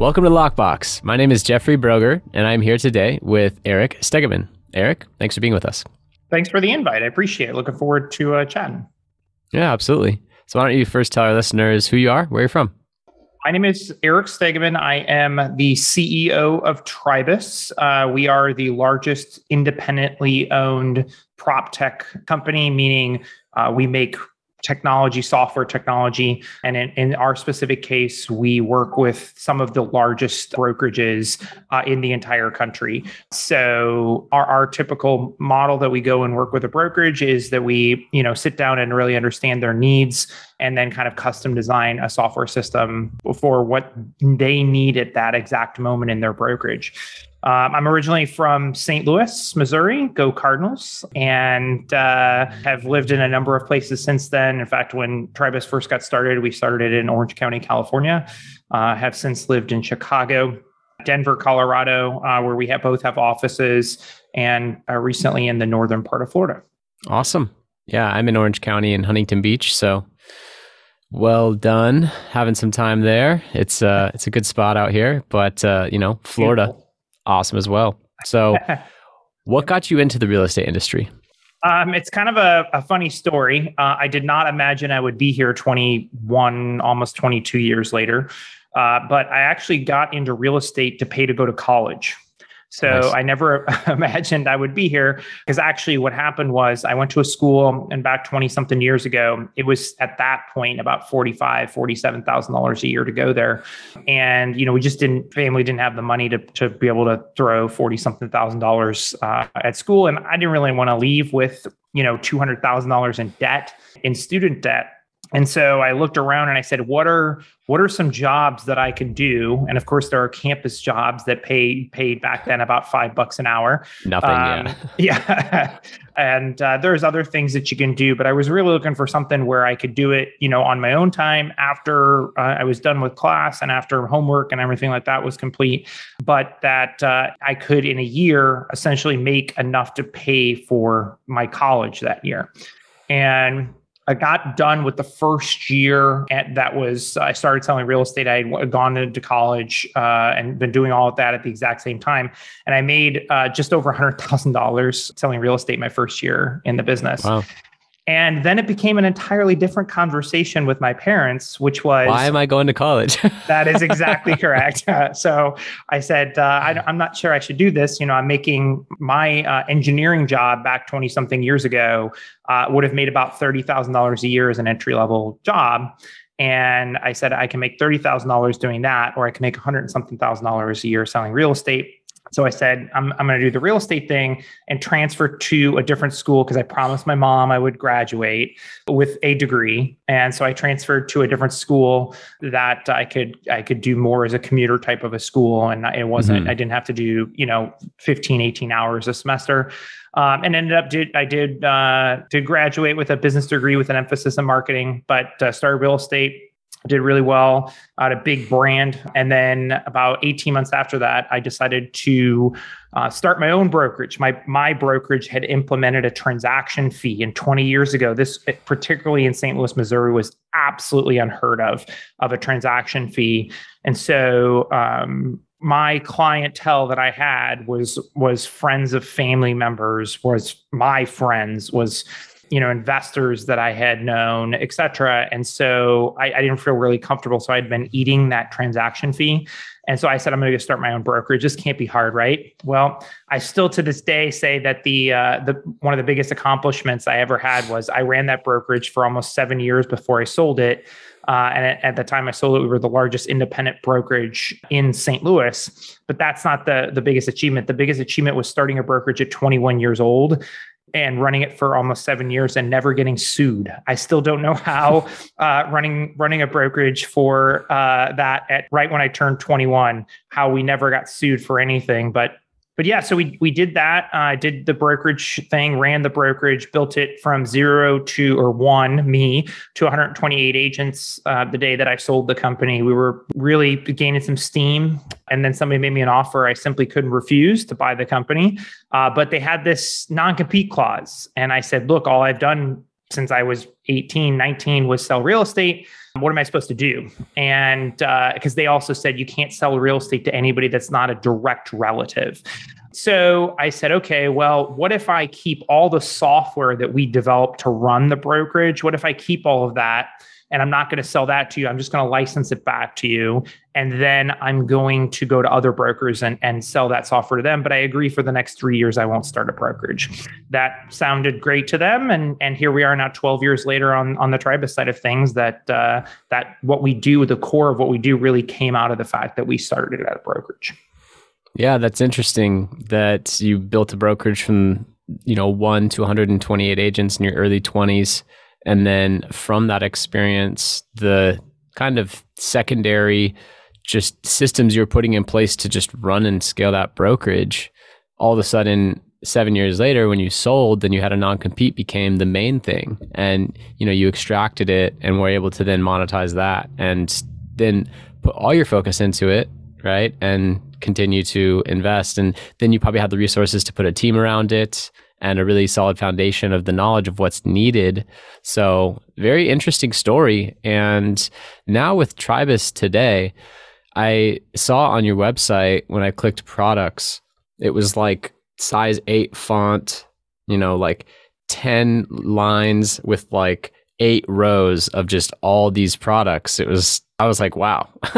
Welcome to Lockbox. My name is Jeffrey Broger, and I'm here today with Eric Stegemann. Eric, thanks for being with us. Thanks for the invite. I appreciate it. Looking forward to uh, chatting. Yeah, absolutely. So, why don't you first tell our listeners who you are, where you're from? My name is Eric Stegemann. I am the CEO of Tribus. Uh, we are the largest independently owned prop tech company, meaning uh, we make technology, software technology. And in, in, our specific case, we work with some of the largest brokerages uh, in the entire country. So our, our typical model that we go and work with a brokerage is that we, you know, sit down and really understand their needs and then kind of custom design a software system for what they need at that exact moment in their brokerage. Um, I'm originally from St. Louis, Missouri. Go Cardinals! And uh, have lived in a number of places since then. In fact, when Tribus first got started, we started in Orange County, California. Uh, have since lived in Chicago, Denver, Colorado, uh, where we have both have offices, and uh, recently in the northern part of Florida. Awesome. Yeah, I'm in Orange County in Huntington Beach, so well done having some time there. It's uh it's a good spot out here, but uh, you know, Florida. Beautiful awesome as well. So, what got you into the real estate industry? Um, it's kind of a, a funny story. Uh, I did not imagine I would be here 21, almost 22 years later. Uh, but I actually got into real estate to pay to go to college. So nice. I never imagined I would be here because actually what happened was I went to a school and back 20 something years ago, it was at that point about 45, $47,000 a year to go there. And, you know, we just didn't, family didn't have the money to, to be able to throw 40 something thousand dollars uh, at school. And I didn't really want to leave with, you know, $200,000 in debt, in student debt and so I looked around and I said, what are what are some jobs that I can do? And of course, there are campus jobs that pay paid back then about five bucks an hour. Nothing, um, yeah. yeah. and uh, there's other things that you can do, but I was really looking for something where I could do it, you know, on my own time after uh, I was done with class and after homework and everything like that was complete. But that uh, I could in a year essentially make enough to pay for my college that year. And I got done with the first year and that was I started selling real estate. I had gone into college uh, and been doing all of that at the exact same time, and I made uh, just over hundred thousand dollars selling real estate my first year in the business. Wow. And then it became an entirely different conversation with my parents, which was Why am I going to college? that is exactly correct. Uh, so I said, uh, I, am not sure I should do this. You know, I'm making my uh, engineering job back 20 something years ago, uh, would have made about $30,000 a year as an entry level job. And I said, I can make $30,000 doing that, or I can make 100 and something thousand dollars a year selling real estate so I said, I'm, I'm going to do the real estate thing and transfer to a different school because I promised my mom I would graduate with a degree. And so I transferred to a different school that I could I could do more as a commuter type of a school. And it wasn't, mm-hmm. I didn't have to do, you know, 15, 18 hours a semester. Um, and ended up did I did uh, did graduate with a business degree with an emphasis in marketing, but uh, started real estate did really well at a big brand. And then about 18 months after that, I decided to uh, start my own brokerage. My my brokerage had implemented a transaction fee, and 20 years ago, this particularly in St. Louis, Missouri, was absolutely unheard of of a transaction fee. And so um, my clientele that I had was was friends of family members, was my friends, was you know investors that i had known et cetera and so I, I, didn't feel really comfortable so i'd been eating that transaction fee and so i said i'm going to go start my own brokerage this can't be hard right well i still to this day say that the uh, the one of the biggest accomplishments i ever had was i ran that brokerage for almost seven years before i sold it uh, and at, at, the time I sold it, we were the largest independent brokerage in St. Louis. But that's not the, the biggest achievement. The biggest achievement was starting a brokerage at 21 years old and running it for almost seven years and never getting sued. I still don't know how uh, running running a brokerage for uh, that at right when I turned 21, how we never got sued for anything. But but yeah, so we we did that. I uh, did the brokerage thing, ran the brokerage, built it from zero to or one me to 128 agents. Uh, the day that I sold the company, we were really gaining some steam, and then somebody made me an offer I simply couldn't refuse to buy the company. Uh, but they had this non compete clause, and I said, look, all I've done since I was 18, 19 was sell real estate what am I supposed to do? And because uh, they also said you can't sell real estate to anybody that's not a direct relative. So I said, okay, well, what if I keep all the software that we developed to run the brokerage? What if I keep all of that? And I'm not going to sell that to you. I'm just going to license it back to you. And then I'm going to go to other brokers and, and sell that software to them. But I agree for the next three years, I won't start a brokerage. That sounded great to them. And, and here we are now 12 years later on, on the Tribus side of things that, uh, that what we do, the core of what we do really came out of the fact that we started at a brokerage. Yeah, that's interesting that you built a brokerage from, you know, one to 128 agents in your early 20s and then from that experience, the kind of secondary just systems you're putting in place to just run and scale that brokerage, all of a sudden, seven years later, when you sold, then you had a non-compete became the main thing. And, you know, you extracted it and were able to then monetize that and then put all your focus into it, right? And continue to invest. And then you probably have the resources to put a team around it and a really solid foundation of the knowledge of what's needed. So, very interesting story. And now with Tribus today, I saw on your website when I clicked products, it was like size 8 font, you know, like 10 lines with like eight rows of just all these products. It was, I was like, wow.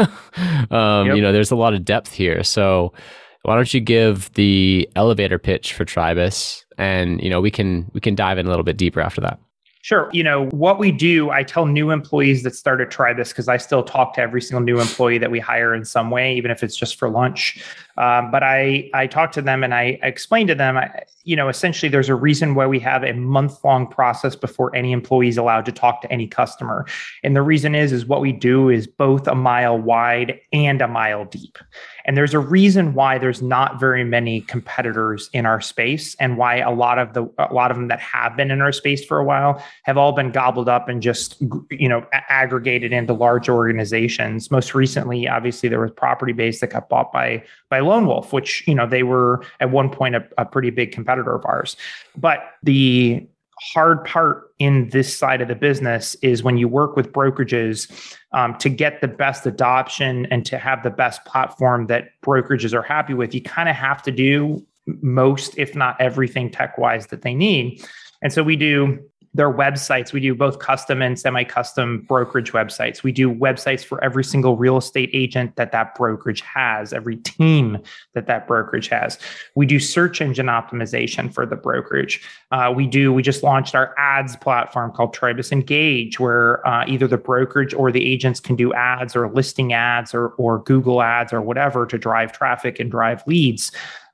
um, yep. You know, there's a lot of depth here. So, why don't you give the elevator pitch for Tribus and you know we can we can dive in a little bit deeper after that Sure. You know, what we do, I tell new employees that start Tribus because I still talk to every single new employee that we hire in some way, even if it's just for lunch. Um, but I, I talk to them and I, I explain to them, I, you know, essentially there's a reason why we have a month long process before any employee is allowed to talk to any customer. And the reason is, is what we do is both a mile wide and a mile deep. And there's a reason why there's not very many competitors in our space and why a lot of the a lot of them that have been in our space for a while have all been gobbled up and just you know aggregated into large organizations. Most recently, obviously there was Propertybase that got bought by by Lone Wolf, which you know they were at one point a, a pretty big competitor of ours. But the hard part in this side of the business is when you work with brokerages um, to get the best adoption and to have the best platform that brokerages are happy with, you kind of have to do most, if not everything tech wise that they need. And so we do their websites. We do both custom and semi-custom brokerage websites. We do websites for every single real estate agent that that brokerage has, every team that that brokerage has. We do search engine optimization for the brokerage. Uh, we do. We just launched our ads platform called Tribus Engage, where uh, either the brokerage or the agents can do ads or listing ads or or Google ads or whatever to drive traffic and drive leads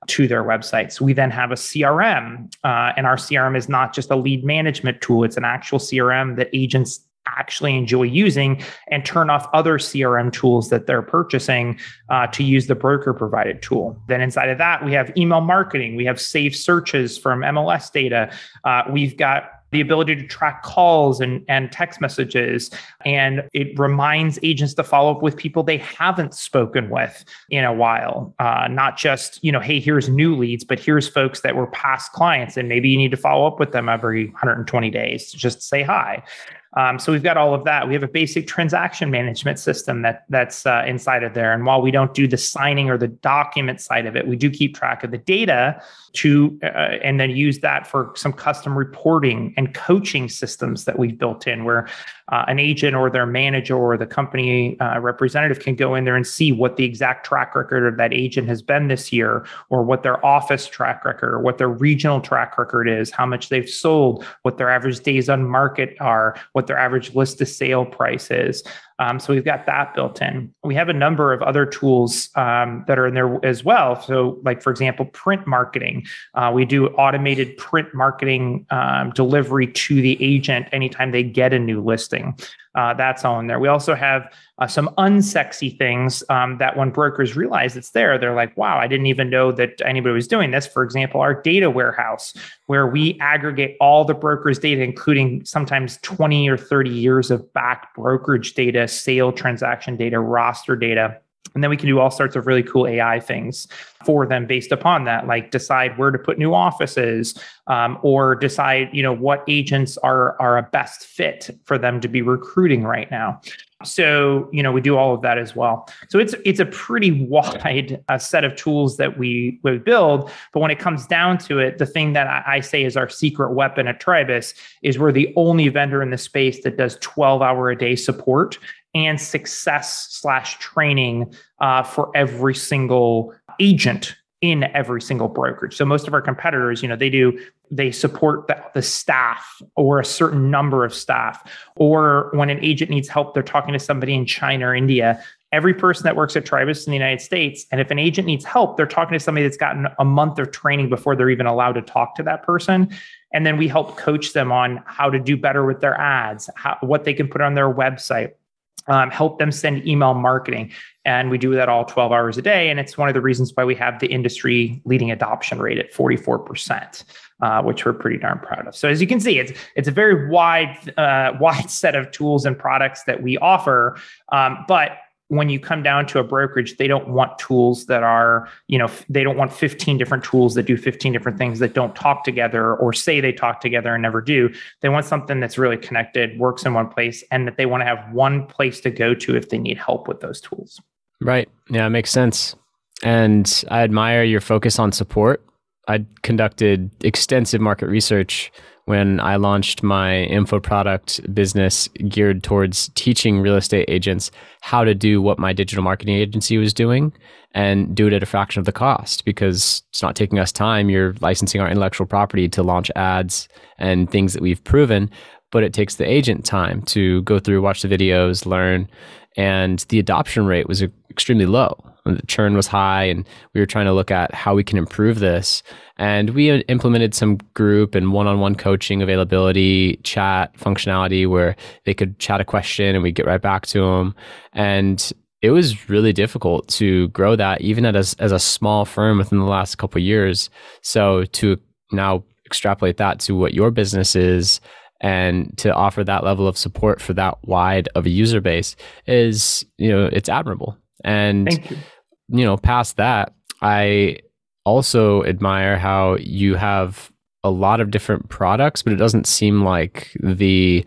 to their websites. We then have a CRM, uh, and our CRM is not just a lead management tool, it's an actual CRM that agents actually enjoy using and turn off other CRM tools that they're purchasing uh, to use the broker provided tool. Then inside of that, we have email marketing, we have saved searches from MLS data, uh, we've got the ability to track calls and, and text messages. And it reminds agents to follow up with people they haven't spoken with in a while. Uh, not just, you know, hey, here's new leads, but here's folks that were past clients. And maybe you need to follow up with them every 120 days to just say hi. Um, so we've got all of that. We have a basic transaction management system that that's uh, inside of there. And while we don't do the signing or the document side of it, we do keep track of the data to uh, and then use that for some custom reporting and coaching systems that we've built in where uh, an agent or their manager or the company uh, representative can go in there and see what the exact track record of that agent has been this year or what their office track record or what their regional track record is how much they've sold what their average days on market are what their average list to sale price is. Um, so we've got that built in. We have a number of other tools um, that are in there as well. So, like for example, print marketing. Uh, we do automated print marketing um, delivery to the agent anytime they get a new listing. Uh, that's all in there. We also have uh, some unsexy things um, that when brokers realize it's there, they're like, wow, I didn't even know that anybody was doing this. For example, our data warehouse, where we aggregate all the brokers' data, including sometimes 20 or 30 years of back brokerage data, sale transaction data, roster data. And then we can do all sorts of really cool AI things for them based upon that, like decide where to put new offices, um, or decide, you know, what agents are are a best fit for them to be recruiting right now. So, you know, we do all of that as well. So it's it's a pretty wide uh, set of tools that we we build. But when it comes down to it, the thing that I, I say is our secret weapon at Tribus is we're the only vendor in the space that does 12 hour a day support and success slash training uh, for every single agent in every single brokerage. So most of our competitors, you know, they do they support the, the, staff or a certain number of staff. Or when an agent needs help, they're talking to somebody in China or India. Every person that works at Tribus in the United States, and if an agent needs help, they're talking to somebody that's gotten a month of training before they're even allowed to talk to that person. And then we help coach them on how to do better with their ads, how, what they can put on their website, um, help them send email marketing. And we do that all 12 hours a day. And it's one of the reasons why we have the industry leading adoption rate at 44%, uh, which we're pretty darn proud of. So as you can see, it's, it's a very wide, uh, wide set of tools and products that we offer. Um, but when you come down to a brokerage, they don't want tools that are, you know, they don't want 15 different tools that do 15 different things that don't talk together or say they talk together and never do. They want something that's really connected, works in one place, and that they want to have one place to go to if they need help with those tools. Right. Yeah, it makes sense. And I admire your focus on support. I conducted extensive market research when I launched my info product business geared towards teaching real estate agents how to do what my digital marketing agency was doing and do it at a fraction of the cost because it's not taking us time. You're licensing our intellectual property to launch ads and things that we've proven, but it takes the agent time to go through, watch the videos, learn. And the adoption rate was extremely low. The churn was high, and we were trying to look at how we can improve this. And we implemented some group and one on one coaching availability, chat functionality where they could chat a question and we get right back to them. And it was really difficult to grow that, even as, as a small firm within the last couple years. So to now extrapolate that to what your business is and to offer that level of support for that wide of a user base is, you know, it's admirable. And you. you know, past that, I also admire how you have a lot of different products, but it doesn't seem like the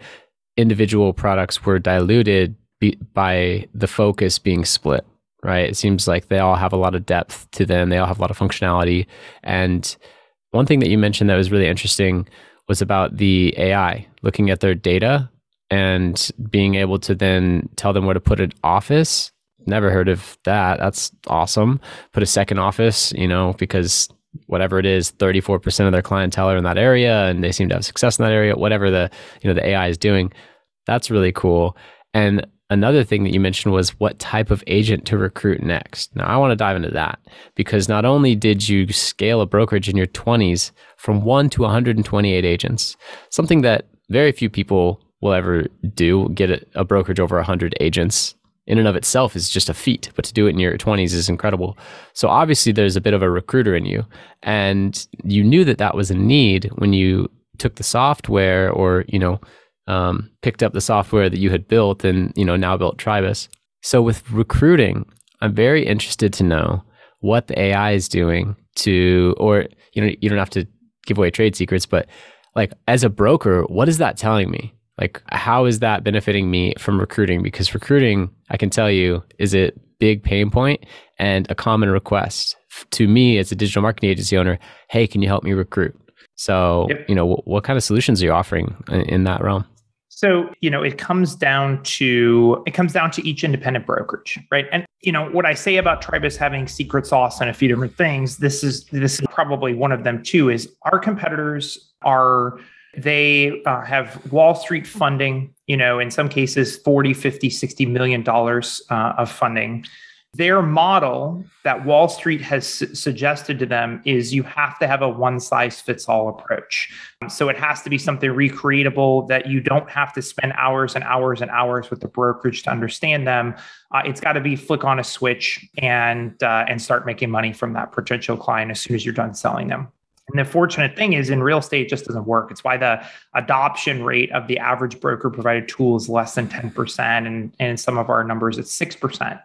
individual products were diluted be- by the focus being split, right? It seems like they all have a lot of depth to them, they all have a lot of functionality. And one thing that you mentioned that was really interesting was about the AI, looking at their data and being able to then tell them where to put an office never heard of that. That's awesome. Put a second office, you know, because whatever it is, 34% of their clientele are in that area and they seem to have success in that area, whatever the, you know, the AI is doing. That's really cool. And another thing that you mentioned was what type of agent to recruit next. Now, I want to dive into that because not only did you scale a brokerage in your 20s from 1 to 128 agents, something that very few people will ever do, get a, a brokerage over 100 agents in and of itself is just a feat, but to do it in your 20s is incredible. So obviously there's a bit of a recruiter in you and you knew that that was a need when you took the software or, you know, um, picked up the software that you had built and, you know, now built Tribus. So with recruiting, I'm very interested to know what the AI is doing to, or, you know, you don't have to give away trade secrets, but like as a broker, what is that telling me? Like, how is that benefiting me from recruiting? Because recruiting, I can tell you, is a big pain point and a common request to me as a digital marketing agency owner. Hey, can you help me recruit? So, yep. you know, what, what kind of solutions are you offering in, in that realm? So, you know, it comes down to it comes down to each independent brokerage, right? And you know, what I say about Tribus having secret sauce and a few different things, this is this is probably one of them too is our competitors are They uh, have Wall Street funding, you know, in some cases 40, 50, 60 million dollars uh, of funding. Their model that Wall Street has su- suggested to them is you have to have a one size fits all approach. So it has to be something recreatable that you don't have to spend hours and hours and hours with the brokerage to understand them. Uh, it's got to be flick on a switch and uh, and start making money from that potential client as soon as you're done selling them. And the fortunate thing is in real estate, it just doesn't work. It's why the adoption rate of the average broker provided tool is less than 10%. And, and in some of our numbers, it's 6%.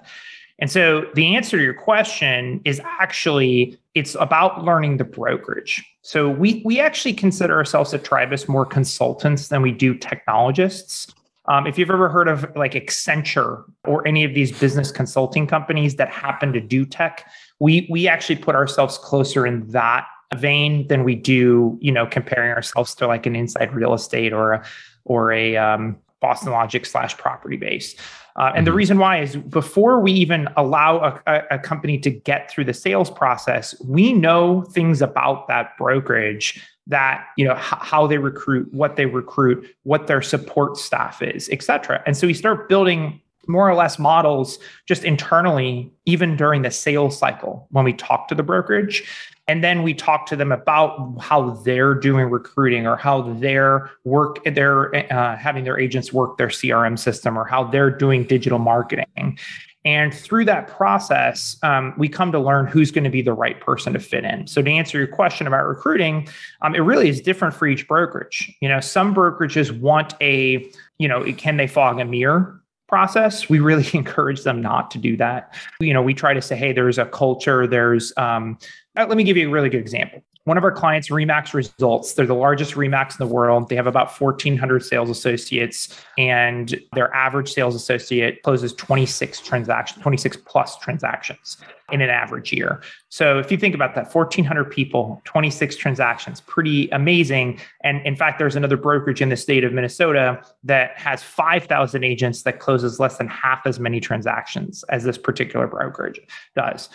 And so the answer to your question is actually it's about learning the brokerage. So we we actually consider ourselves at Tribus more consultants than we do technologists. Um, if you've ever heard of like Accenture or any of these business consulting companies that happen to do tech, we we actually put ourselves closer in that vein than we do, you know, comparing ourselves to like an inside real estate or a, or a um, Boston Logic slash Propertybase. Uh, and mm-hmm. the reason why is before we even allow a, a, a, company to get through the sales process, we know things about that brokerage that you know h- how they recruit, what they recruit, what their support staff is, et cetera. And so we start building more or less models just internally, even during the sales cycle when we talk to the brokerage. And then we talk to them about how they're doing recruiting or how they're work, they're uh, having their agents work their CRM system or how they're doing digital marketing. And through that process, um, we come to learn who's going to be the right person to fit in. So to answer your question about recruiting, um, it really is different for each brokerage. You know, some brokerages want a, you know, can they fog a mirror? process we really encourage them not to do that you know we try to say hey there's a culture there's um, Uh, let me give you a really good example one of our clients, Remax Results, they're the largest Remax in the world. They have about 1,400 sales associates, and their average sales associate closes 26 transactions, 26 plus transactions in an average year. So if you think about that, 1,400 people, 26 transactions, pretty amazing. And in fact, there's another brokerage in the state of Minnesota that has 5,000 agents that closes less than half as many transactions as this particular brokerage does.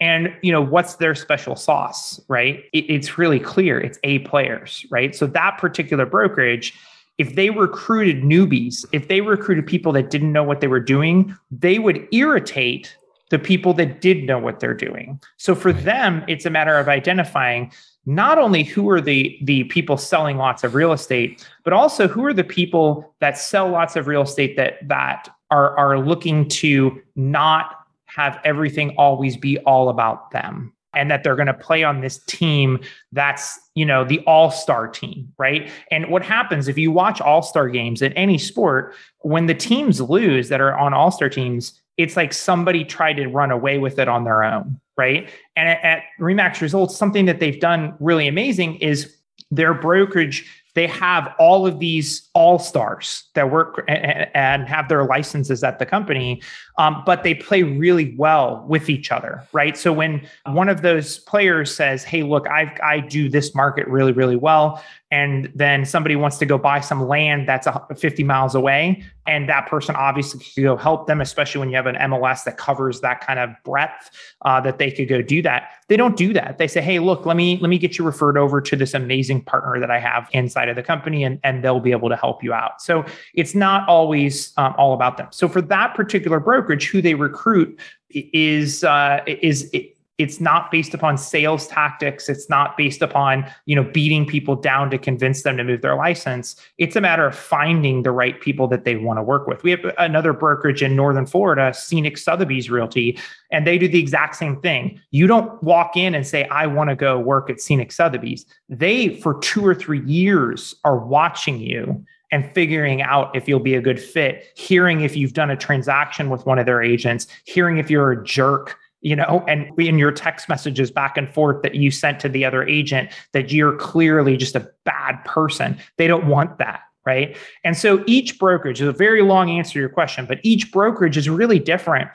And you know what's their special sauce, right? It, it's really clear. It's A players, right? So that particular brokerage, if they recruited newbies, if they recruited people that didn't know what they were doing, they would irritate the people that did know what they're doing. So for them, it's a matter of identifying not only who are the the people selling lots of real estate, but also who are the people that sell lots of real estate that that are are looking to not have everything always be all about them and that they're going to play on this team that's you know the all-star team right? And what happens if you watch all-star games in any sport when the teams lose that are on all-star teams it's like somebody tried to run away with it on their own right? And at, at remax results something that they've done really amazing is their brokerage they have all of these all stars that work and have their licenses at the company, um, but they play really well with each other, right? So when one of those players says, "Hey, look, I I do this market really really well," and then somebody wants to go buy some land that's 50 miles away and that person obviously could go help them especially when you have an mls that covers that kind of breadth uh, that they could go do that. They don't do that. They say hey look let me let me get you referred over to this amazing partner that i have inside of the company and, and they'll be able to help you out. So it's not always um, all about them. So for that particular brokerage who they recruit is uh, is it, it's not based upon sales tactics. It's not based upon you know beating people down to convince them to move their license. It's a matter of finding the right people that they want to work with. We have another brokerage in northern florida scenic sotheby's realty and they do the exact same thing. You don't walk in and say i want to go work at scenic sotheby's. They for two or three years are watching you and figuring out if you'll be a good fit, hearing if you've done a transaction with one of their agents, hearing if you're a jerk you know, and in your text messages back and forth that you sent to the other agent that you're clearly just a bad person. They don't want that. Right. And so each brokerage is a very long answer to your question, but each brokerage is really different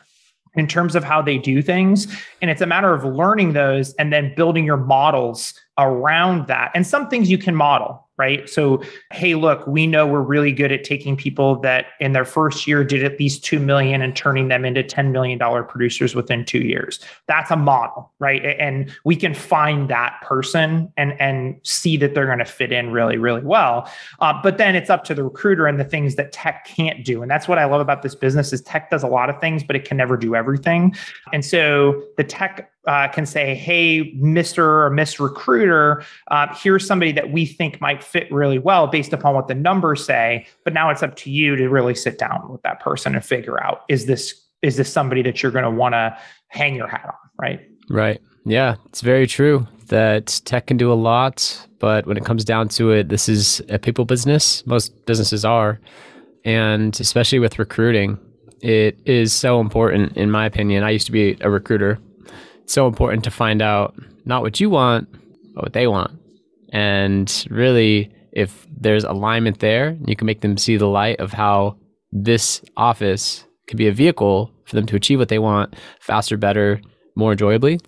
in terms of how they do things. And it's a matter of learning those and then building your models around that. And some things you can model, right? So, hey, look, we know we're really good at taking people that in their first year did at least 2 million and turning them into 10 million dollar producers within 2 years. That's a model, right? And we can find that person and and see that they're going to fit in really really well. Uh, but then it's up to the recruiter and the things that tech can't do. And that's what I love about this business is tech does a lot of things, but it can never do everything. And so the tech uh, can say, hey, Mr. or Miss Recruiter, uh, here's somebody that we think might fit really well based upon what the numbers say. But now it's up to you to really sit down with that person and figure out is this is this somebody that you're going to want to hang your hat on, right? Right. Yeah, it's very true that tech can do a lot, but when it comes down to it, this is a people business. Most businesses are. And especially with recruiting, it is so important, in my opinion. I used to be a recruiter so important to find out not what you want, but what they want. And really, if there's alignment there, you can make them see the light of how this office could be a vehicle for them to achieve what they want faster, better, more enjoyably,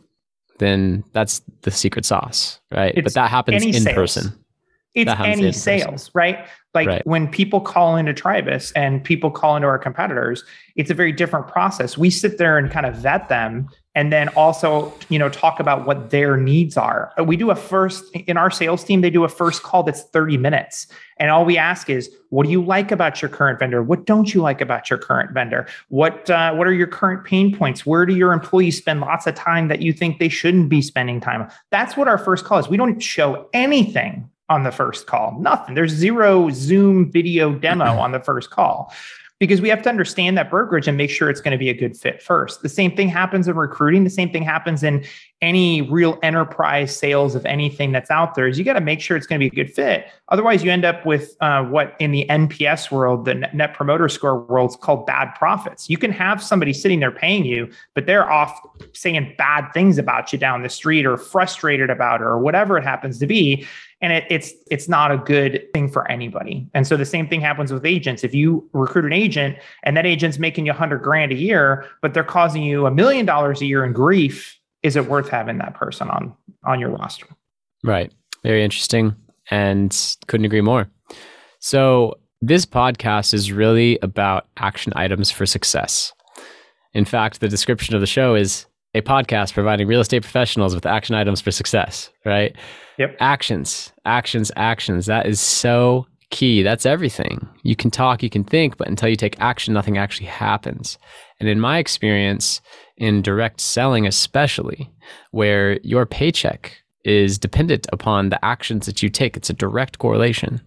then that's the secret sauce, right? It's but that happens in sales. person. It's any in person. sales, right? Like Right. when people call into Tribus and people call into our competitors, it's a very different process. We sit there and kind of vet them and then also, you know, talk about what their needs are. We do a first in our sales team, they do a first call that's 30 minutes. And all we ask is, what do you like about your current vendor? What don't you like about your current vendor? What uh, what are your current pain points? Where do your employees spend lots of time that you think they shouldn't be spending time? That's what our first call is. We don't show anything on the first call. Nothing. There's zero Zoom video demo on the first call because we have to understand that brokerage and make sure it's going to be a good fit first. The same thing happens in recruiting. The same thing happens in any real enterprise sales of anything that's out there is you got to make sure it's going to be a good fit. Otherwise, you end up with uh, what in the NPS world, the Net Promoter Score world, is called bad profits. You can have somebody sitting there paying you, but they're off saying bad things about you down the street or frustrated about it or whatever it happens to be and it, it's it's not a good thing for anybody. And so the same thing happens with agents. If you recruit an agent and that agent's making you a hundred grand a year, but they're causing you a million dollars a year in grief, is it worth having that person on on your roster? Right. Very interesting. And couldn't agree more. So, this podcast is really about action items for success. In fact, the description of the show is a podcast providing real estate professionals with action items for success, right? Yep. Actions, actions, actions. That is so key. That's everything. You can talk, you can think, but until you take action, nothing actually happens. And in my experience, in direct selling, especially, where your paycheck is dependent upon the actions that you take, it's a direct correlation.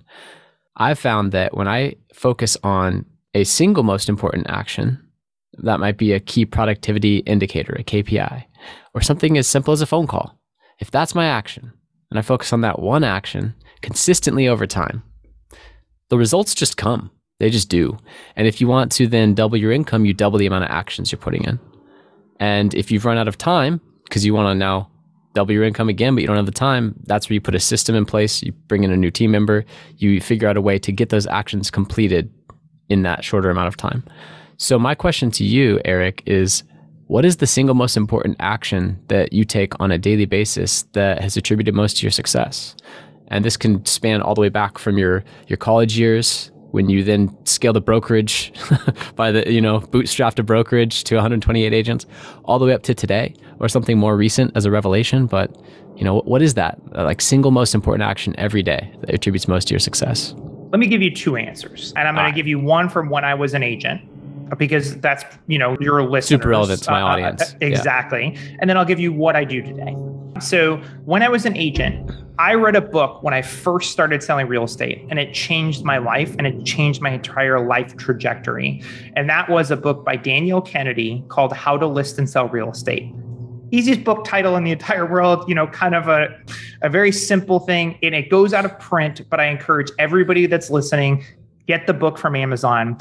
I've found that when I focus on a single most important action, that might be a key productivity indicator, a KPI, or something as simple as a phone call. If that's my action, and I focus on that one action consistently over time, the results just come. They just do. And if you want to then double your income, you double the amount of actions you're putting in. And if you've run out of time because you want to now double your income again, but you don't have the time, that's where you put a system in place. You bring in a new team member, you figure out a way to get those actions completed in that shorter amount of time. So, my question to you, Eric, is what is the single most important action that you take on a daily basis that has attributed most to your success? And this can span all the way back from your, your college years when you then scaled a brokerage by the, you know, bootstrapped a brokerage to 128 agents, all the way up to today, or something more recent as a revelation. But, you know, what is that? Uh, like single most important action every day that attributes most to your success? Let me give you two answers, and I'm going to give you one from when I was an agent because that's you know your listeners super relevant to my uh, uh, audience. Yeah. exactly, and then I'll give you what I do today. So when I was an agent, I read a book when I first started selling real estate, and it changed my life and it changed my entire life trajectory. And that was a book by Danielle Kennedy called How to List and Sell Real Estate. Easiest book title in the entire world, you know, kind of a, a very simple thing. And it goes out of print, but I encourage everybody that's listening, get the book from Amazon.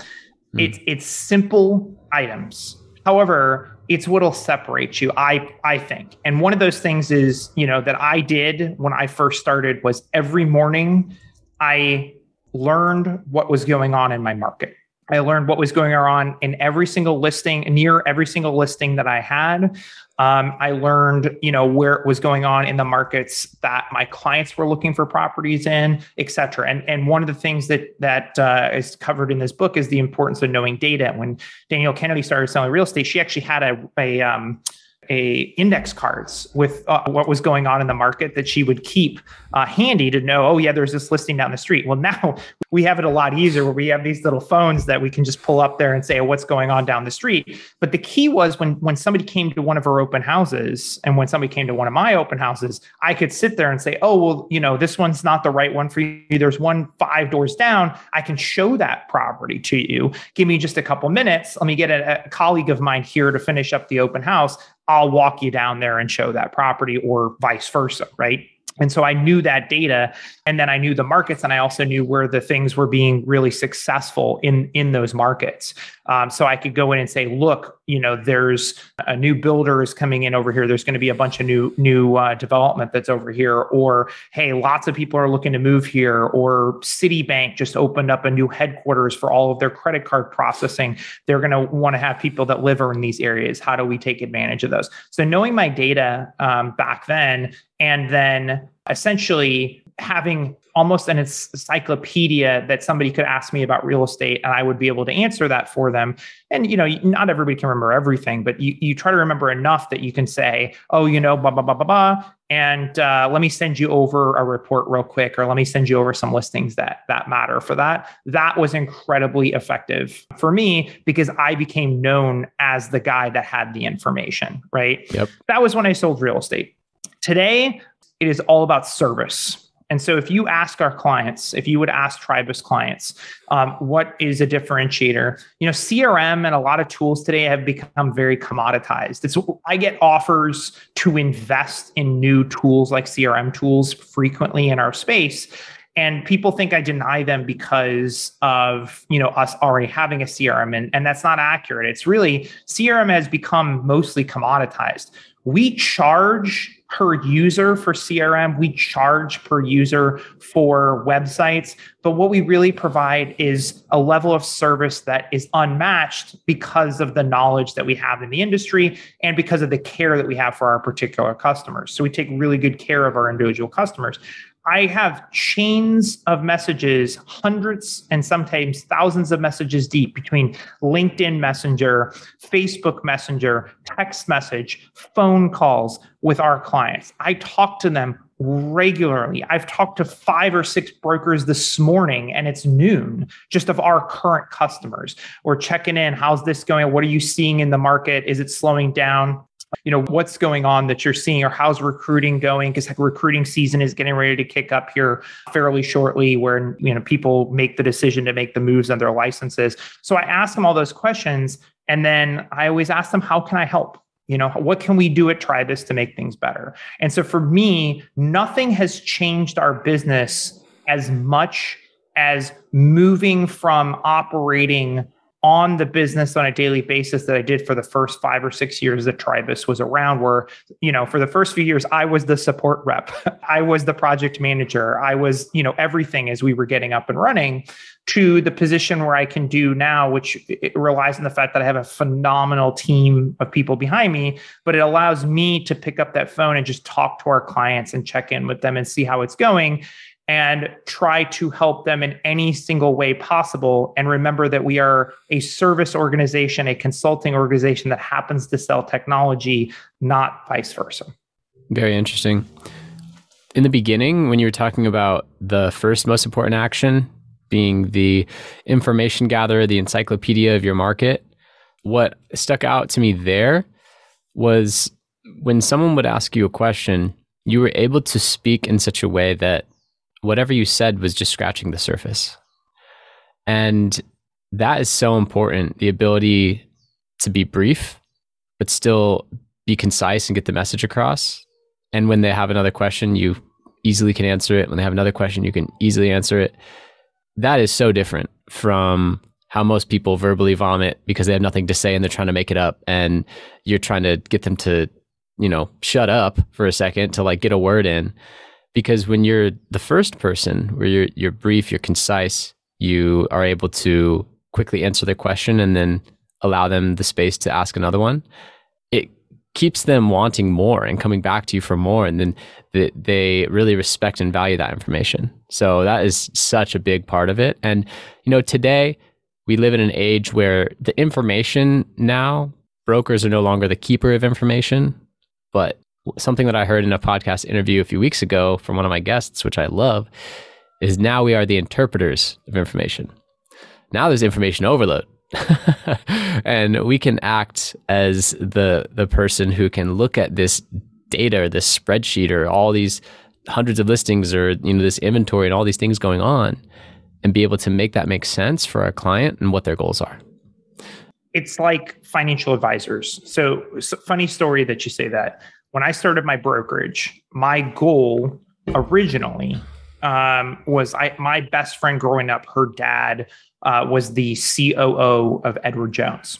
Hmm. It's it's simple items. However, it's what'll separate you, I I think. And one of those things is, you know, that I did when I first started was every morning I learned what was going on in my market. I learned what was going on in every single listing, near every single listing that I had. Um, I learned, you know, where it was going on in the markets that my clients were looking for properties in, et cetera. And and one of the things that that uh, is covered in this book is the importance of knowing data. When Danielle Kennedy started selling real estate, she actually had a a um, a index cards with uh, what was going on in the market that she would keep uh, handy to know oh yeah there's this listing down the street. Well now we have it a lot easier where we have these little phones that we can just pull up there and say oh, what's going on down the street? But the key was when when somebody came to one of our open houses and when somebody came to one of my open houses i could sit there and say oh well you know this one's not the right one for you. There's one five doors down. I can show that property to you. Give me just a couple minutes. Let me get a, a colleague of mine here to finish up the open house I'll walk you down there and show that property or vice versa, right? And so I knew that data and then I knew the markets and I also knew where the things were being really successful in in those markets. Um, so I could go in and say, look, you know, there's a new builder is coming in over here. There's going to be a bunch of new new uh, development that's over here. Or hey, lots of people are looking to move here. Or Citibank just opened up a new headquarters for all of their credit card processing. They're going to want to have people that live in these areas. How do we take advantage of those? So knowing my data um, back then and then essentially having almost an encyclopedia that somebody could ask me about real estate and I would be able to answer that for them. And you know, not everybody can remember everything, but you you try to remember enough that you can say, oh, you know, blah blah blah blah blah, and uh, let me send you over a report real quick, or let me send you over some listings that that matter for that. That was incredibly effective for me because I became known as the guy that had the information. Right. Yep. That was when I sold real estate. Today, it is all about service. And so, if you ask our clients, if you would ask Tribus clients, um, what is a differentiator? You know, CRM and a lot of tools today have become very commoditized. It's I get offers to invest in new tools like CRM tools frequently in our space, and people think I deny them because of you know us already having a CRM, and, and that's not accurate. It's really CRM has become mostly commoditized. We charge per user for CRM. We charge per user for websites. But what we really provide is a level of service that is unmatched because of the knowledge that we have in the industry and because of the care that we have for our particular customers. So we take really good care of our individual customers. I have chains of messages, hundreds and sometimes thousands of messages deep between LinkedIn Messenger, Facebook Messenger, text message, phone calls with our clients. I talk to them regularly. I've talked to five or six brokers this morning and it's noon just of our current customers. We're checking in. How's this going? What are you seeing in the market? Is it slowing down? You know what's going on that you're seeing or how's recruiting going? Because recruiting season is getting ready to kick up here fairly shortly where you know people make the decision to make the moves on their licenses. So i ask them all those questions and then i always ask them how can i help? You know what can we do at tribus to make things better? And so for me nothing has changed our business as much as moving from operating on the business on a daily basis that I did for the first five or six years that Tribus was around, where, you know, for the first few years, I was the support rep. I was the project manager. I was, you know, everything as we were getting up and running to the position where I can do now, which relies on the fact that I have a phenomenal team of people behind me, but it allows me to pick up that phone and just talk to our clients and check in with them and see how it's going and try to help them in any single way possible. And remember that we are a service organization, a consulting organization that happens to sell technology, not vice versa. Very interesting. In the beginning, when you were talking about the first most important action being the information gatherer, the encyclopedia of your market, what stuck out to me there was when someone would ask you a question, you were able to speak in such a way that whatever you said was just scratching the surface. And that is so important the ability to be brief, but still be concise and get the message across. And when they have another question, you easily can answer it. When they have another question, you can easily answer it. That is so different from how most people verbally vomit because they have nothing to say and they're trying to make it up. And you're trying to get them to, you know, shut up for a second to like get a word in because when you're the first person where you're you're brief you're concise you are able to quickly answer their question and then allow them the space to ask another one, it keeps them wanting more and coming back to you for more. And then they, they really respect and value that information. So that is such a big part of it. And, you know, today we live in an age where the information now, brokers are no longer the keeper of information, but something that I heard in a podcast interview a few weeks ago from one of my guests, which I love, is now we are the interpreters of information. Now there's information overload. and we can act as the the person who can look at this data or this spreadsheet or all these hundreds of listings or you know this inventory and all these things going on and be able to make that make sense for our client and what their goals are it's like financial advisors so, so funny story that you say that when i started my brokerage my goal originally um, was I my best friend growing up. Her dad uh, was the COO of Edward Jones.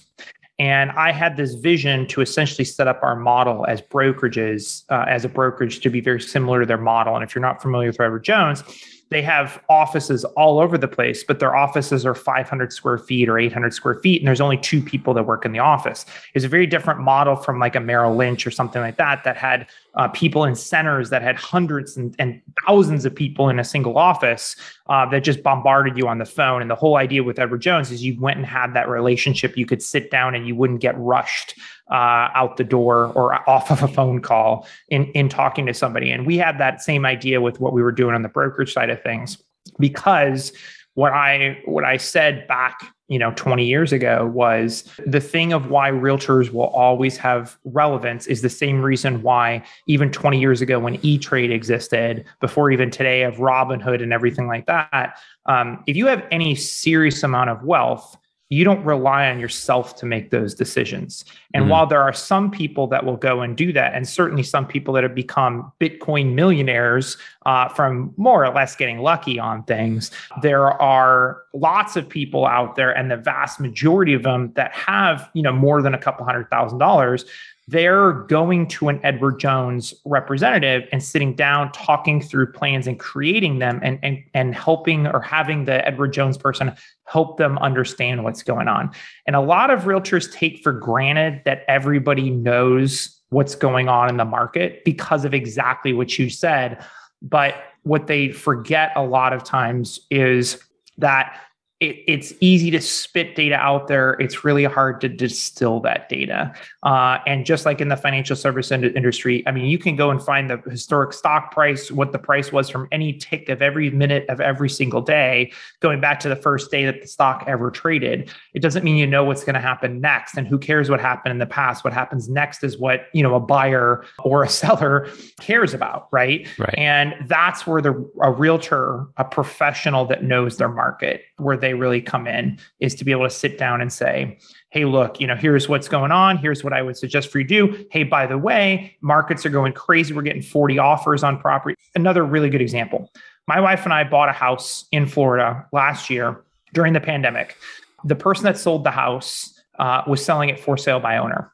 And I had this vision to essentially set up our model as brokerages, uh, as a brokerage to be very similar to their model. And if you're not familiar with Edward Jones, they have offices all over the place, but their offices are 500 square feet or 800 square feet, and there's only two people that work in the office. It's a very different model from like a Merrill Lynch or something like that, that had uh, people in centers that had hundreds and, and, thousands of people in a single office uh, that just bombarded you on the phone. And the whole idea with Edward Jones is you went and had that relationship. You could sit down and you wouldn't get rushed uh, out the door or off of a phone call in in talking to somebody. And we had that same idea with what we were doing on the brokerage side of things because what I what I said back, you know, 20 years ago was the thing of why realtors will always have relevance is the same reason why even 20 years ago when E-Trade existed, before even today of Robinhood and everything like that. Um, if you have any serious amount of wealth, you don't rely on yourself to make those decisions. And mm-hmm. while there are some people that will go and do that, and certainly some people that have become Bitcoin millionaires uh, from more or less getting lucky on things, there are lots of people out there, and the vast majority of them that have, you know, more than a couple hundred thousand dollars they're going to an Edward Jones representative and sitting down, talking through plans and creating them and, and, and helping or having the Edward Jones person help them understand what's going on. And a lot of realtors take for granted that everybody knows what's going on in the market because of exactly what you said. But what they forget a lot of times is that it, it's easy to spit data out there. It's really hard to distill that data. Uh, and just like in the financial service ind- industry, I mean, you can go and find the historic stock price, what the price was from any tick of every minute of every single day, going back to the first day that the stock ever traded. It doesn't mean you know what's going to happen next. And who cares what happened in the past? What happens next is what, you know, a buyer or a seller cares about, right? Right. And that's where the a realtor, a professional that knows their market, where they they really come in is to be able to sit down and say, hey, look, you know, here's what's going on. Here's what I would suggest for you do. Hey, by the way, markets are going crazy. We're getting 40 offers on property. Another really good example. My wife and I bought a house in Florida last year during the pandemic. The person that sold the house uh, was selling it for sale by owner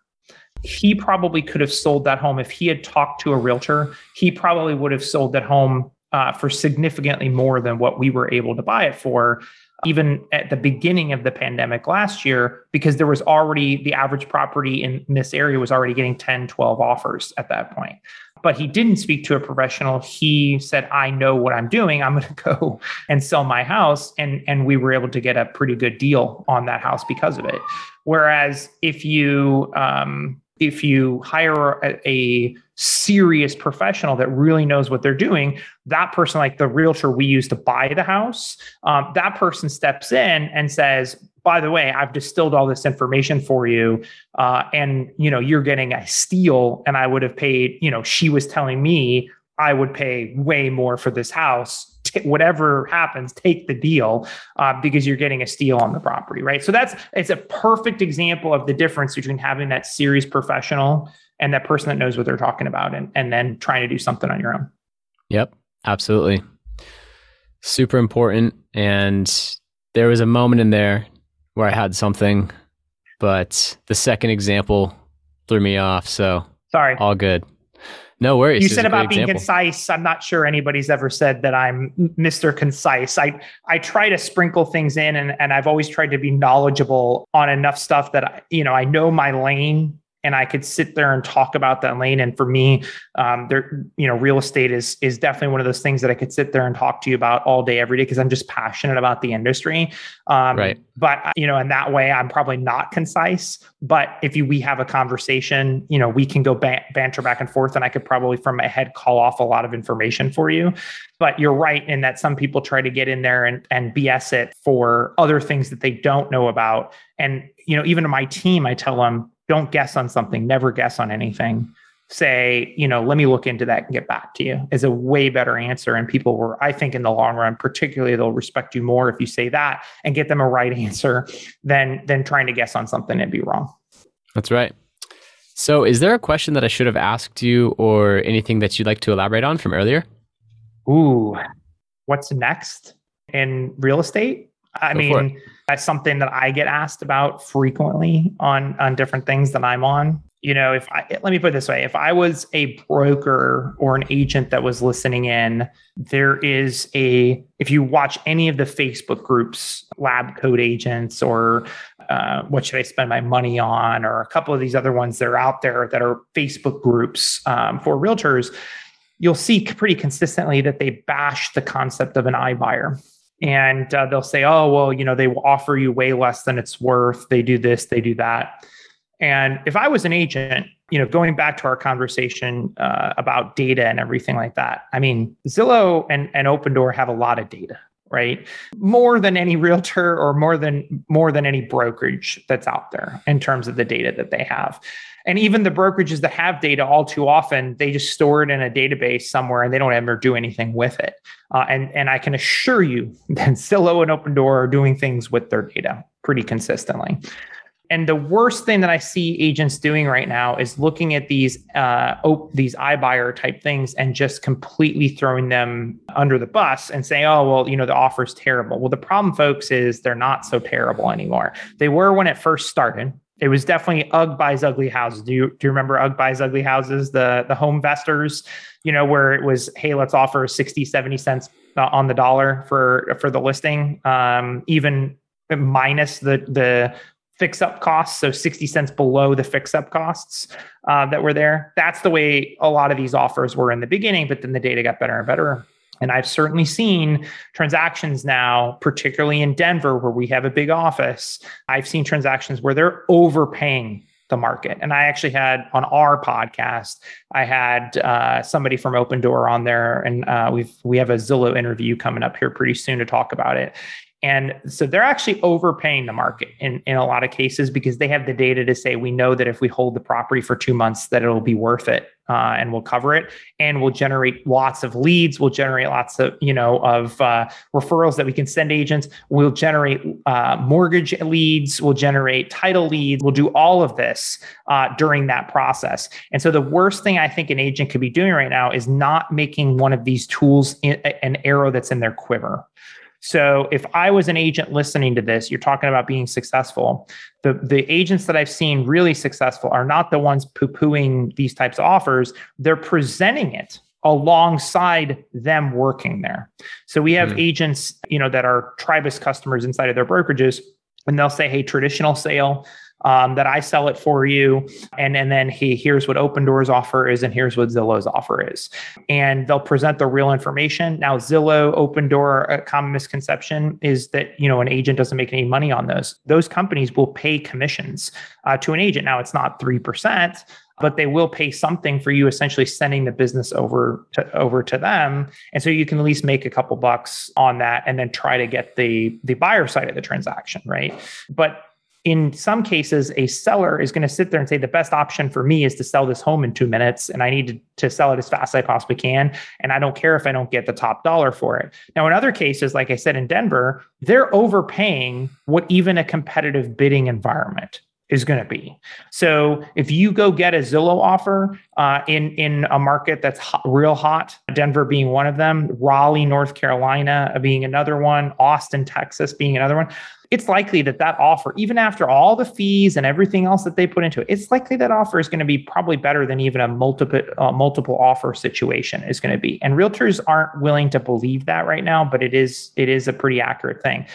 he probably could have sold that home if he had talked to a realtor. He probably would have sold that home uh, for significantly more than what we were able to buy it for even at the beginning of the pandemic last year because there was already the average property in this area was already getting 10 12 offers at that point. But he didn't speak to a professional. He said i know what i'm doing. I'm going to go and sell my house. And and we were able to get a pretty good deal on that house because of it. Whereas if you um, if you hire a, a, serious professional that really knows what they're doing, that person, like the realtor we use to buy the house, um, that person steps in and says, by the way, I've distilled all this information for you, uh, and you know you're getting a steal, and I would have paid. You know, she was telling me I would pay way more for this house t- whatever happens, take the deal uh, because you're getting a steal on the property, right? So that's it's a perfect example of the difference between having that serious professional and that person that knows what they're talking about, and and then trying to do something on your own. Yep, absolutely, super important. And there was a moment in there where I had something, but the second example threw me off. So sorry, all good. No worries. You said about being example. concise. I'm not sure anybody's ever said that I'm Mr. Concise. I I try to sprinkle things in, and and I've always tried to be knowledgeable on enough stuff that I, you know I know my lane and I could sit there and talk about that lane. And for me, um, there, you know, real estate is is definitely one of those things that I could sit there and talk to you about all day, every day, because I'm just passionate about the industry. Um, right. But you know, in that way, I'm probably not concise. But if you we have a conversation, you know, we can go ban- banter back and forth, and I could probably from my head call off a lot of information for you. But you're right in that some people try to get in there and and BS it for other things that they don't know about. And you know, even to my team, I tell them don't guess on something, never guess on anything. Say, you know, let me look into that and get back to you is a way better answer. And people were, I think, in the long run, particularly they'll respect you more if you say that and get them a right answer than than trying to guess on something and be wrong. That's right. So, is there a question that I should have asked you or anything that you'd like to elaborate on from earlier? Ooh, what's next in real estate? I Go mean, that's something that I get asked about frequently on on different things that I'm on. You know, if I let me put it this way, if I was a broker or an agent that was listening in, there is a if you watch any of the Facebook groups, Lab Coat Agents or uh, what should I spend my money on, or a couple of these other ones that are out there that are Facebook groups um, for realtors, you'll see pretty consistently that they bash the concept of an iBuyer and uh, they'll say, "Oh, well, you know, they will offer you way less than it's worth. They do this, they do that." And if I was an agent, you know, going back to our conversation uh, about data and everything like that, I mean, Zillow and, and Opendoor have a lot of data, right? More than any realtor or more than more than any brokerage that's out there in terms of the data that they have. And even the brokerages that have data all too often, they just store it in a database somewhere and they don't ever do anything with it. Uh, and, and I can assure you that Zillow and Opendoor are doing things with their data pretty consistently. And the worst thing that I see agents doing right now is looking at these uh, op- these iBuyer type things and just completely throwing them under the bus and saying, "Oh, well, you know, the offer is terrible." Well, the problem, folks, is they're not so terrible anymore. They were when it first started it was definitely UGG buys ugly houses. Do you do you remember UGG buys ugly houses? The the HomeVestors, you know, where it was, hey, let's offer 60, 70 cents uh, on the dollar for for the listing, um, even minus the the fix up costs, so 60 cents below the fix up costs uh, that were there. That's the way a lot of these offers were in the beginning, but then the data got better and better and I've certainly seen transactions now, particularly in Denver, where we have a big office. I've seen transactions where they're overpaying the market. And I actually had on our podcast, I had uh, somebody from Opendoor on there, and uh, we've we have a Zillow interview coming up here pretty soon to talk about it. And so they're actually overpaying the market in, in a lot of cases because they have the data to say we know that if we hold the property for two months, that it'll be worth it uh, and we'll cover it and we'll generate lots of leads. We'll generate lots of, you know, of uh, referrals that we can send agents. We'll generate uh, mortgage leads. We'll generate title leads. We'll do all of this uh, during that process. And so the worst thing I think an agent could be doing right now is not making one of these tools an arrow that's in their quiver. So if I was an agent listening to this, you're talking about being successful. The, the agents that I've seen really successful are not the ones poo-pooing these types of offers. They're presenting it alongside them working there. So we have mm. agents, you know, that are Tribus customers inside of their brokerages and they'll say, hey, traditional sale, um, that I sell it for you. And, and then he here's what Opendoor's offer is, and here's what Zillow's offer is. And they'll present the real information. Now, Zillow, Opendoor, a common misconception is that you know an agent doesn't make any money on those. Those companies will pay commissions uh, to an agent. Now, it's not three percent, but they will pay something for you essentially sending the business over to over to them and so you can at least make a couple bucks on that and then try to get the the buyer side of the transaction right but in some cases, a seller is going to sit there and say, the best option for me is to sell this home in two minutes, and I need to, to sell it as fast as I possibly can. And I don't care if I don't get the top dollar for it. Now, in other cases, like I said in Denver, they're overpaying what even a competitive bidding environment is going to be. So if you go get a Zillow offer uh, in in a market that's hot, real hot, Denver being one of them, Raleigh, North Carolina being another one, Austin, Texas being another one, it's likely that that offer, even after all the fees and everything else that they put into it, it's likely that offer is going to be probably better than even a multiple uh, multiple offer situation is going to be. And realtors aren't willing to believe that right now, but it is it is a pretty accurate thing.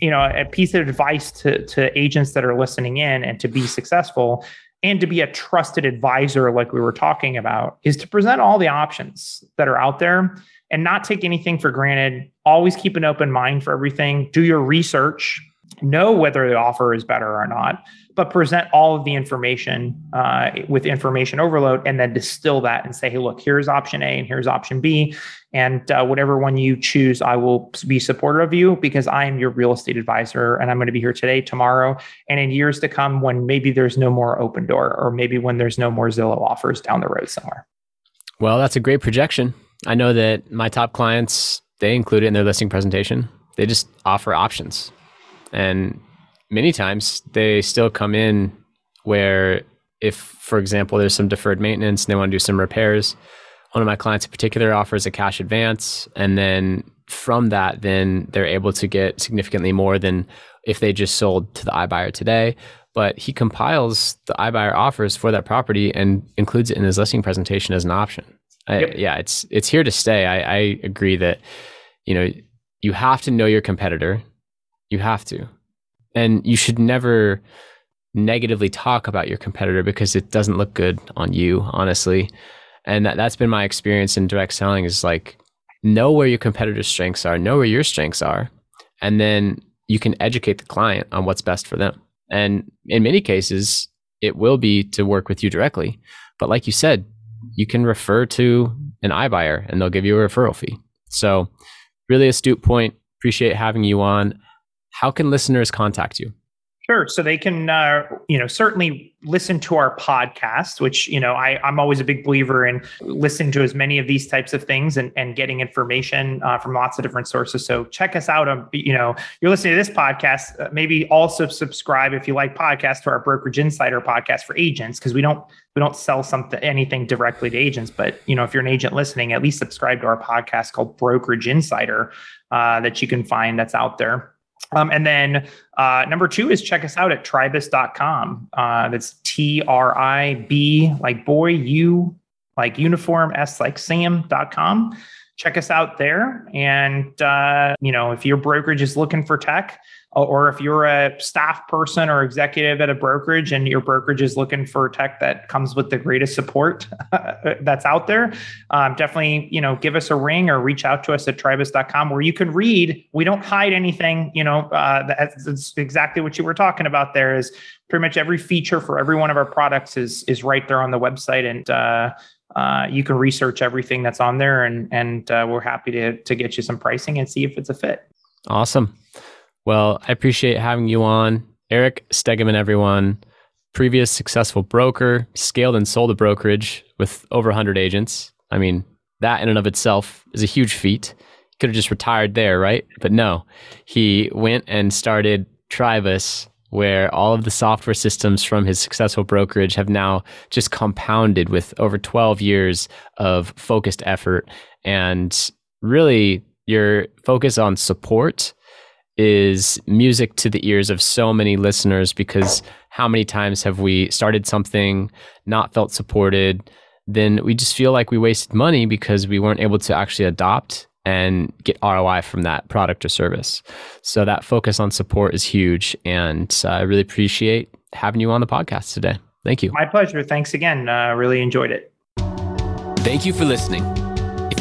You know a piece of advice to to agents that are listening in and to be successful and to be a trusted advisor like we were talking about is to present all the options that are out there and not take anything for granted. Always keep an open mind for everything. Do your research know whether the offer is better or not but present all of the information uh, with information overload and then distill that and say hey look here's option a and here's option b. And uh, whatever one you choose i will be supportive of you because i am your real estate advisor and i'm going to be here today tomorrow and in years to come when maybe there's no more Opendoor or maybe when there's no more zillow offers down the road somewhere. Well that's a great projection. I know that my top clients they include it in their listing presentation. They just offer options and many times they still come in where if for example there's some deferred maintenance and they want to do some repairs one of my clients in particular offers a cash advance. And then from that then they're able to get significantly more than if they just sold to the iBuyer today. But he compiles the iBuyer offers for that property and includes it in his listing presentation as an option. Yep. I, yeah it's it's here to stay. I, I agree that you know you have to know your competitor you have to. And you should never negatively talk about your competitor because it doesn't look good on you honestly. And that, that's been my experience in direct selling is like know where your competitor's strengths are know where your strengths are and then you can educate the client on what's best for them. And in many cases it will be to work with you directly. But like you said you can refer to an iBuyer and they'll give you a referral fee. So really astute point. Appreciate having you on how can listeners contact you? Sure. So they can, uh, you know, certainly listen to our podcast, which, you know, I, I'm always a big believer in listening to as many of these types of things and, and getting information uh, from lots of different sources. So check us out. On, you know, you're listening to this podcast, uh, maybe also subscribe if you like podcasts to our Brokerage Insider podcast for agents, because we don't we don't sell something anything directly to agents. But you know, if you're an agent listening, at least subscribe to our podcast called Brokerage Insider uh, that you can find that's out there. Um, and then uh, number two is check us out at tribus.com. Uh, that's T R I B like boy, U like uniform, S like Sam.com. Check us out there. And, uh, you know, if your brokerage is looking for tech, or if you're a staff person or executive at a brokerage and your brokerage is looking for tech that comes with the greatest support that's out there um, definitely you know give us a ring or reach out to us at tribus.com where you can read. We don't hide anything you know uh, that's, that's exactly what you were talking about there is pretty much every feature for every one of our products is is right there on the website and uh, uh, you can research everything that's on there and and uh, we're happy to to get you some pricing and see if it's a fit. Awesome well, I appreciate having you on. Eric Stegemann, everyone, previous successful broker, scaled and sold a brokerage with over 100 agents. I mean, that in and of itself is a huge feat. Could have just retired there, right? But no, he went and started Tribus, where all of the software systems from his successful brokerage have now just compounded with over 12 years of focused effort. And really, your focus on support is music to the ears of so many listeners because how many times have we started something, not felt supported, then we just feel like we wasted money because we weren't able to actually adopt and get ROI from that product or service. So that focus on support is huge. And uh, I really appreciate having you on the podcast today. Thank you. My pleasure. Thanks again. Uh, really enjoyed it. Thank you for listening.